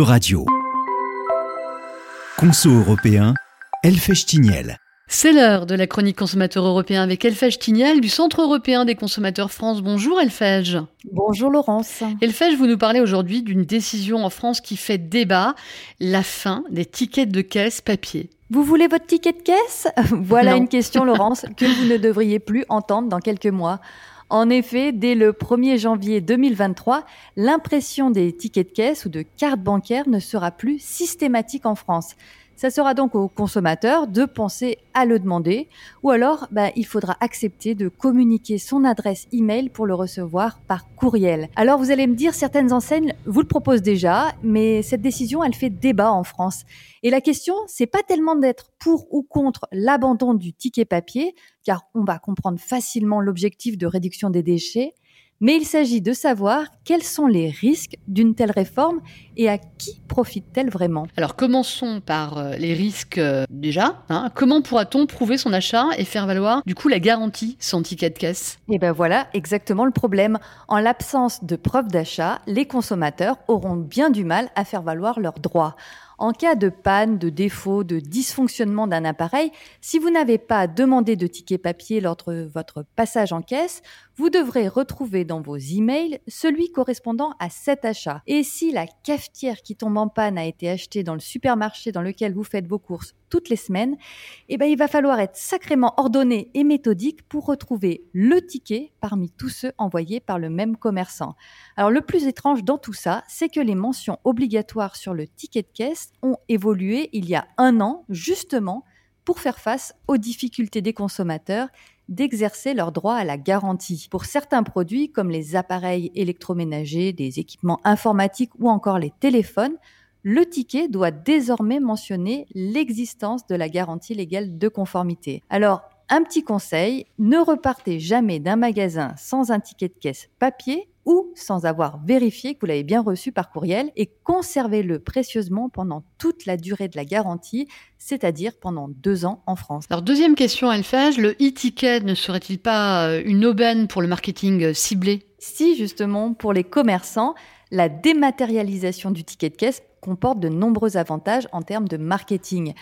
E-Radio. Conso européen, Elfèche Tignel. C'est l'heure de la chronique consommateur européen avec Elfège Tignal du Centre européen des consommateurs France. Bonjour Elfège. Bonjour Laurence. Elfège, vous nous parlez aujourd'hui d'une décision en France qui fait débat, la fin des tickets de caisse papier. Vous voulez votre ticket de caisse? Voilà une question Laurence que vous ne devriez plus entendre dans quelques mois. En effet, dès le 1er janvier 2023, l'impression des tickets de caisse ou de cartes bancaires ne sera plus systématique en France. Ça sera donc au consommateur de penser à le demander ou alors bah, il faudra accepter de communiquer son adresse email pour le recevoir par courriel. Alors vous allez me dire certaines enseignes vous le proposent déjà mais cette décision elle fait débat en France. Et la question c'est pas tellement d'être pour ou contre l'abandon du ticket papier car on va comprendre facilement l'objectif de réduction des déchets mais il s'agit de savoir quels sont les risques d'une telle réforme et à qui profite-t-elle vraiment. Alors commençons par euh, les risques euh, déjà. Hein. Comment pourra-t-on prouver son achat et faire valoir du coup la garantie sans ticket de caisse? Eh bien voilà exactement le problème. En l'absence de preuve d'achat, les consommateurs auront bien du mal à faire valoir leurs droits. En cas de panne, de défaut, de dysfonctionnement d'un appareil, si vous n'avez pas demandé de ticket papier lors de votre passage en caisse, vous devrez retrouver dans vos emails celui correspondant à cet achat. Et si la cafetière qui tombe en panne a été achetée dans le supermarché dans lequel vous faites vos courses toutes les semaines, eh ben, il va falloir être sacrément ordonné et méthodique pour retrouver le ticket parmi tous ceux envoyés par le même commerçant. Alors le plus étrange dans tout ça, c'est que les mentions obligatoires sur le ticket de caisse ont évolué il y a un an, justement, pour faire face aux difficultés des consommateurs d'exercer leur droit à la garantie. Pour certains produits, comme les appareils électroménagers, des équipements informatiques ou encore les téléphones, le ticket doit désormais mentionner l'existence de la garantie légale de conformité. Alors, un petit conseil, ne repartez jamais d'un magasin sans un ticket de caisse papier ou sans avoir vérifié que vous l'avez bien reçu par courriel et conservez-le précieusement pendant toute la durée de la garantie, c'est-à-dire pendant deux ans en France. Alors deuxième question, Elphage, le e-ticket ne serait-il pas euh, une aubaine pour le marketing euh, ciblé? Si, justement, pour les commerçants, la dématérialisation du ticket de caisse comporte de nombreux avantages en termes de marketing.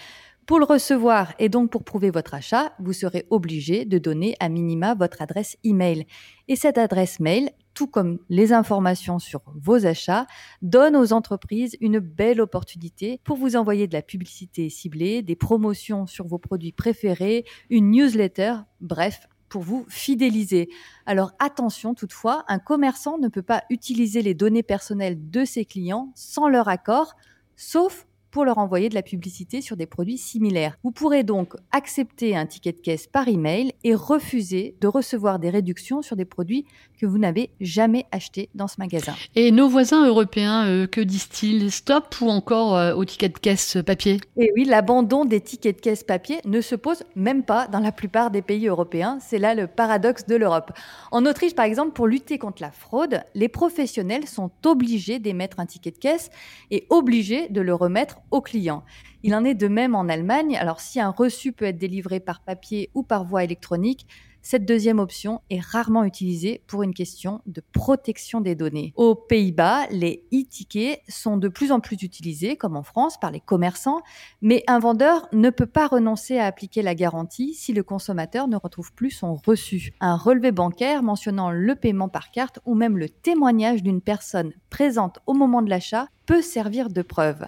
Pour le recevoir et donc pour prouver votre achat, vous serez obligé de donner à minima votre adresse email. Et cette adresse mail, tout comme les informations sur vos achats, donne aux entreprises une belle opportunité pour vous envoyer de la publicité ciblée, des promotions sur vos produits préférés, une newsletter, bref, pour vous fidéliser. Alors attention toutefois, un commerçant ne peut pas utiliser les données personnelles de ses clients sans leur accord, sauf pour leur envoyer de la publicité sur des produits similaires. Vous pourrez donc accepter un ticket de caisse par email et refuser de recevoir des réductions sur des produits que vous n'avez jamais achetés dans ce magasin. Et nos voisins européens, euh, que disent-ils? Stop ou encore euh, au ticket de caisse papier? Et oui, l'abandon des tickets de caisse papier ne se pose même pas dans la plupart des pays européens. C'est là le paradoxe de l'Europe. En Autriche, par exemple, pour lutter contre la fraude, les professionnels sont obligés d'émettre un ticket de caisse et obligés de le remettre au client. Il en est de même en Allemagne. Alors si un reçu peut être délivré par papier ou par voie électronique, cette deuxième option est rarement utilisée pour une question de protection des données. Aux Pays-Bas, les e-tickets sont de plus en plus utilisés, comme en France, par les commerçants, mais un vendeur ne peut pas renoncer à appliquer la garantie si le consommateur ne retrouve plus son reçu. Un relevé bancaire mentionnant le paiement par carte ou même le témoignage d'une personne présente au moment de l'achat peut servir de preuve.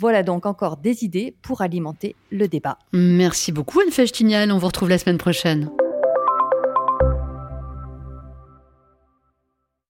Voilà donc encore des idées pour alimenter le débat. Merci beaucoup, Anne Tignal. On vous retrouve la semaine prochaine.